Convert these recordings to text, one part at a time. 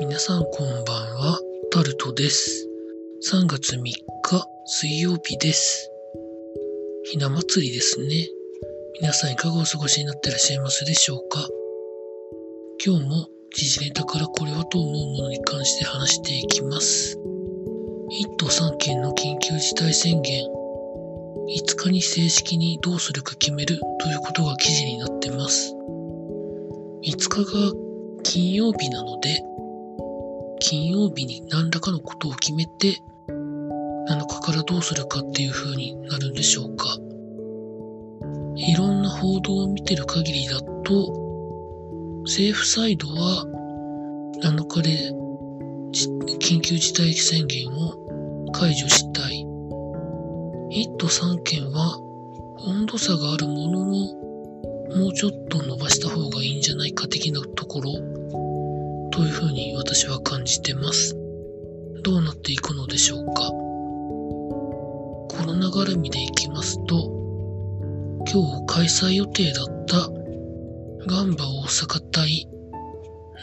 皆さんこんばんは、タルトです。3月3日水曜日です。ひな祭りですね。皆さんいかがお過ごしになってらっしゃいますでしょうか？今日も時事ネタからこれはと思うものに関して話していきます。1都3県の緊急事態宣言。5日に正式にどうするか決めるということが記事になってます。5日が金曜日なので、金曜日に何らかのことを決めて、7日からどうするかっていう風になるんでしょうか。いろんな報道を見てる限りだと、政府サイドは7日で緊急事態宣言を解除したい。1都3県は温度差があるものの、もうちょっと伸ばした方がいいんじゃないか的なところというふうに私は感じてます？どうなっていくのでしょうか？コロナ絡みでいきますと、今日開催予定だったガンバ大阪対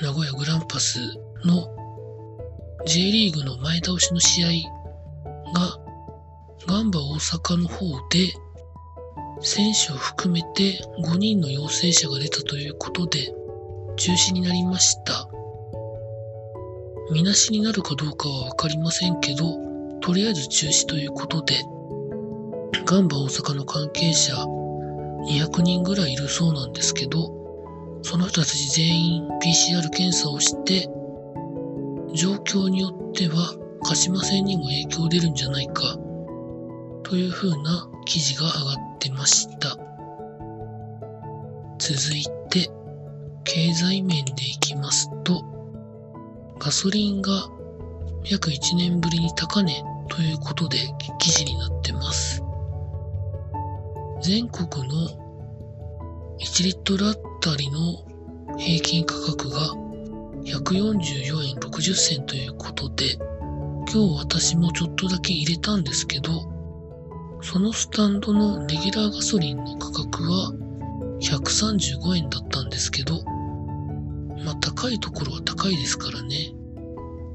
名古屋グランパスの J リーグの前倒しの試合がガンバ大阪の方で選手を含めて5人の陽性者が出たということで中止になりました。みなしになるかどうかはわかりませんけど、とりあえず中止ということで、ガンバ大阪の関係者200人ぐらいいるそうなんですけど、その人たち全員 PCR 検査をして、状況によっては鹿島戦にも影響出るんじゃないか、という風な記事が上がってました。続いて、経済面でいきますと、ガソリンが約1年ぶりに高値ということで記事になってます。全国の1リットルあたりの平均価格が144円60銭ということで、今日私もちょっとだけ入れたんですけど、そのスタンドのレギュラーガソリンの価格は135円だったんですけど、まあ高いところは高いですからね。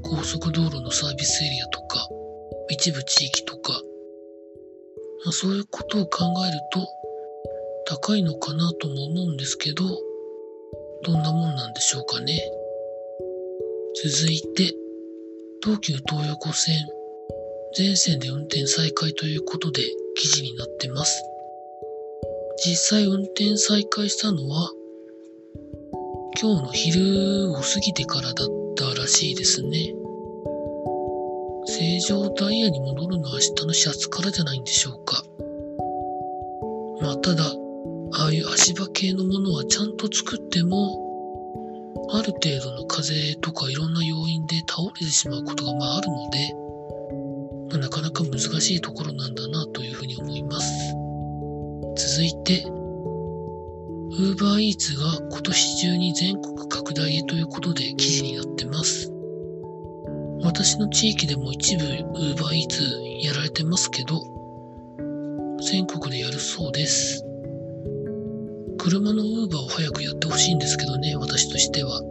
高速道路のサービスエリアとか、一部地域とか、そういうことを考えると高いのかなとも思うんですけど、どんなもんなんでしょうかね。続いて、東急東横線、全線で運転再開ということで記事になってます。実際運転再開したのは、今日の昼を過ぎてからだったらしいですね。正常ダイヤに戻るのは明日の始発からじゃないんでしょうか。まあただ、ああいう足場系のものはちゃんと作っても、ある程度の風とかいろんな要因で倒れてしまうことがまああるので、まあ、なかなか難しいところなんだなというふうに思います。続いて、UberEats が今年中に全国拡大へということで記事になってます。私の地域でも一部 UberEats やられてますけど、全国でやるそうです。車の Uber を早くやってほしいんですけどね、私としては。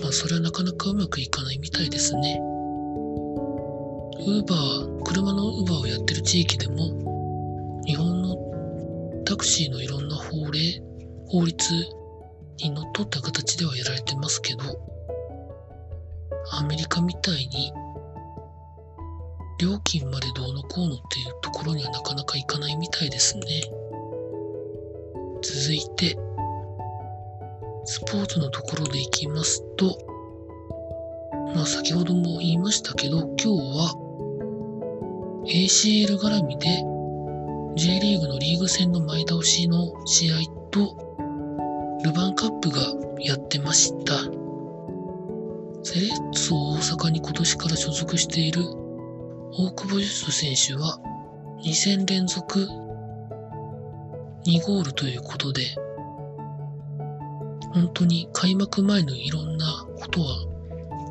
まあそれはなかなかうまくいかないみたいですね。Uber、車の Uber をやってる地域でも、日本のタクシーのいろんな法令、法律にのっとった形ではやられてますけど、アメリカみたいに、料金までどうのこうのっていうところにはなかなかいかないみたいですね。続いて、スポーツのところでいきますと、まあ先ほども言いましたけど、今日は ACL 絡みで J リーグのリーグ戦の前倒しの試合とルヴァンカップがやってました。セレッソ大阪に今年から所属している大久保嘉人選手は2戦連続2ゴールということで、本当に開幕前のいろんなことは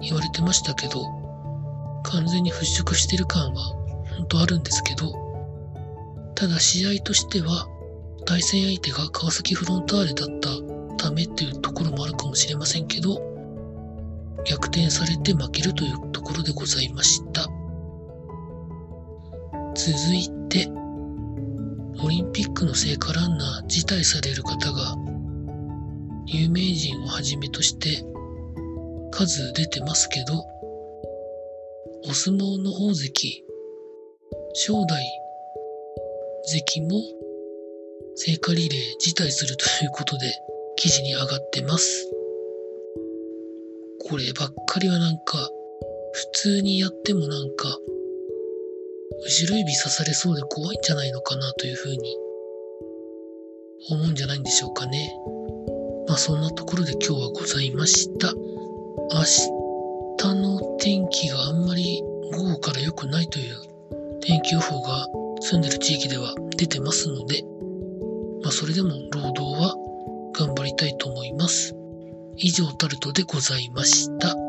言われてましたけど、完全に払拭してる感は本当あるんですけど、ただ試合としては対戦相手が川崎フロンターレだっためっていうところもあるかもしれませんけど、逆転されて負けるというところでございました。続いて、オリンピックの聖火ランナー辞退される方が、有名人をはじめとして数出てますけど、お相撲の大関、正代関も聖火リレー辞退するということで記事に上がってます。こればっかりはなんか、普通にやってもなんか、後ろ指刺されそうで怖いんじゃないのかなというふうに思うんじゃないんでしょうかね。まあそんなところで今日はございました。明日の天気があんまり午後から良くないという天気予報が住んでる地域では出てますので、まあそれでも労働はりたいと思います。以上タルトでございました。